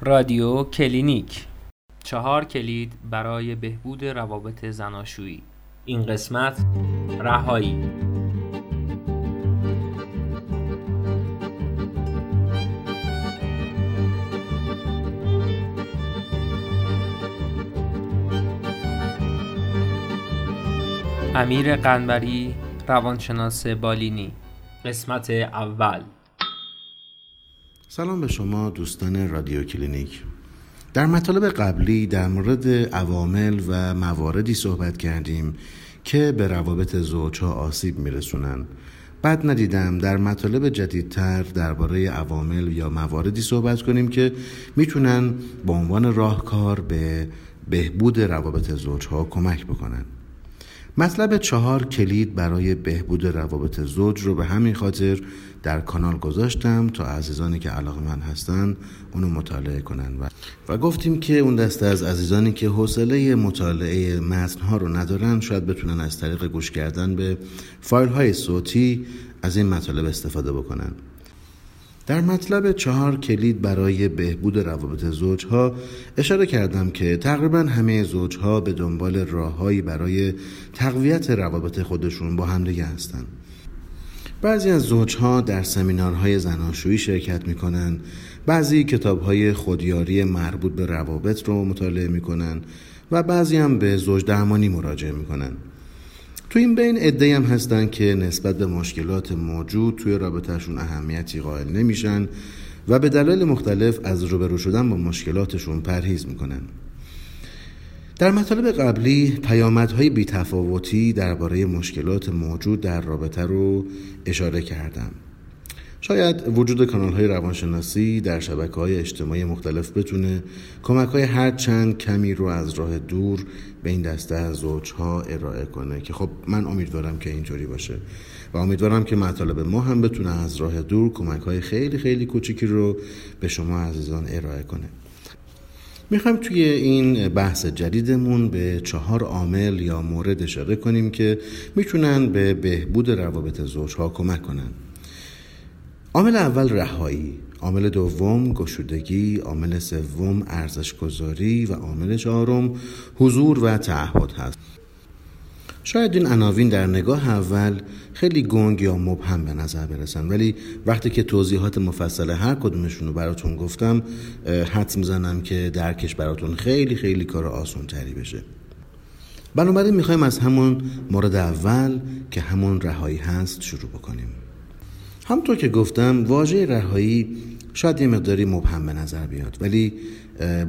رادیو کلینیک. چهار کلید برای بهبود روابط زناشویی. این قسمت رهایی. امیر قنبری روانشناس بالینی. قسمت اول. سلام به شما دوستان رادیو کلینیک. در مطالب قبلی در مورد عوامل و مواردی صحبت کردیم که به روابط زوجها آسیب میرسونن. بعد ندیدم در مطالب جدیدتر درباره عوامل یا مواردی صحبت کنیم که می‌تونن به عنوان راهکار به بهبود روابط زوجها کمک بکنن. مطلب چهار کلید برای بهبود روابط زوج رو به همین خاطر در کانال گذاشتم تا عزیزانی که علاقه من هستن اونو مطالعه کنن و, و گفتیم که اون دسته از عزیزانی که حوصله مطالعه متن ها رو ندارن شاید بتونن از طریق گوش کردن به فایل های صوتی از این مطالب استفاده بکنن در مطلب چهار کلید برای بهبود روابط زوجها اشاره کردم که تقریبا همه زوجها به دنبال راههایی برای تقویت روابط خودشون با همدیگه هستند. بعضی از زوجها در سمینارهای زناشویی شرکت می‌کنن. بعضی کتابهای خودیاری مربوط به روابط رو مطالعه می‌کنن و بعضی هم به زوج درمانی مراجعه می‌کنن. تو این بین ادهی هم هستن که نسبت به مشکلات موجود توی رابطهشون اهمیتی قائل نمیشن و به دلایل مختلف از روبرو شدن با مشکلاتشون پرهیز می‌کنن. در مطالب قبلی پیامدهای بیتفاوتی درباره مشکلات موجود در رابطه رو اشاره کردم. شاید وجود کانال های روانشناسی در شبکه های اجتماعی مختلف بتونه کمک های هر چند کمی رو از راه دور به این دسته از زوجها ارائه کنه که خب من امیدوارم که اینطوری باشه و امیدوارم که مطالب ما هم بتونه از راه دور کمک های خیلی خیلی کوچیکی رو به شما عزیزان ارائه کنه. می‌خوایم توی این بحث جدیدمون به چهار عامل یا مورد اشاره کنیم که می‌تونن به بهبود روابط زوجها کمک کنن. عامل اول رهایی عامل دوم گشودگی عامل سوم ارزش گذاری و عامل چهارم حضور و تعهد هست. شاید این عناوین در نگاه اول خیلی گنگ یا مبهم به نظر برسن ولی وقتی که توضیحات مفصل هر کدومشون رو براتون گفتم حدس می‌زنم که درکش براتون خیلی خیلی کار آسان تری بشه. بنابراین می‌خوایم از همون مورد اول که همون رهایی هست شروع بکنیم. همطور که گفتم واژه رهایی شاید یه مقداری مبهم به نظر بیاد ولی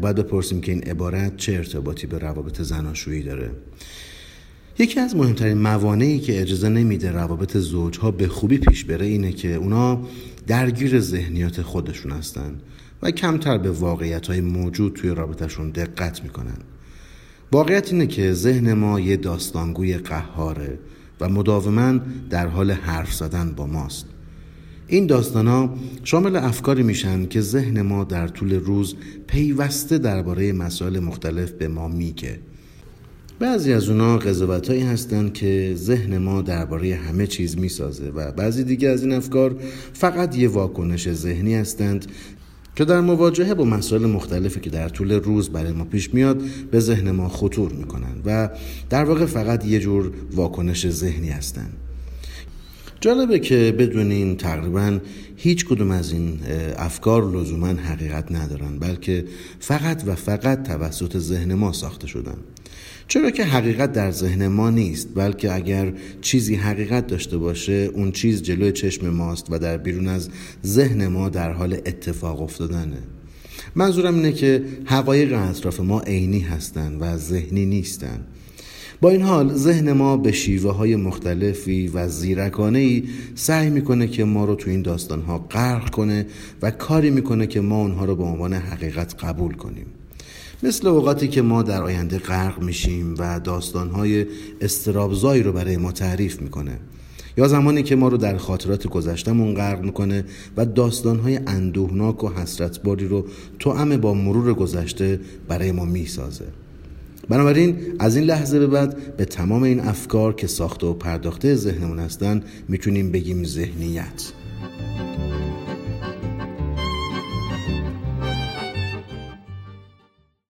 باید بپرسیم که این عبارت چه ارتباطی به روابط زناشویی داره. یکی از مهمترین موانعی که اجازه نمیده روابط زوجها به خوبی پیش بره اینه که اونا درگیر ذهنیات خودشون هستن و کمتر به واقعیت های موجود توی رابطهشون دقت می‌کنن. واقعیت اینه که ذهن ما یه داستانگوی قهاره و مداوما در حال حرف زدن با ماست. این داستان ها شامل افکاری میشن که ذهن ما در طول روز پیوسته درباره مسائل مختلف به ما میگه. بعضی از اونا قضاوت هایی هستن که ذهن ما درباره همه چیز می‌سازه و بعضی دیگه از این افکار فقط یه واکنش ذهنی هستند که در مواجهه با مسائل مختلفی که در طول روز برای ما پیش میاد به ذهن ما خطور می‌کنن و در واقع فقط یه جور واکنش ذهنی هستند جالبه که بدونین تقریبا هیچ کدوم از این افکار لزوما حقیقت ندارن بلکه فقط و فقط توسط ذهن ما ساخته شدن. چرا که حقیقت در ذهن ما نیست بلکه اگر چیزی حقیقت داشته باشه اون چیز جلوی چشم ماست و در بیرون از ذهن ما در حال اتفاق افتادنه. منظورم اینه که حقایق اطراف ما عینی هستند و ذهنی نیستند با این حال ذهن ما به شیوه های مختلفی و زیرکانه ای سعی می‌کنه که ما رو تو این داستان ها غرق کنه و کاری می‌کنه که ما اونها رو به عنوان حقیقت قبول کنیم. مثل اوقاتی که ما در آینده غرق میشیم و داستانهای استرابزایی رو برای ما تعریف می‌کنه. یا زمانی که ما رو در خاطرات گذشتمون غرق می‌کنه و داستانهای اندوهناک و حسرتباری رو توأم با مرور گذشته برای ما می‌سازه. بنابراین از این لحظه به بعد به تمام این افکار که ساخته و پرداخته ذهنمون هستن می‌تونیم بگیم ذهنیت.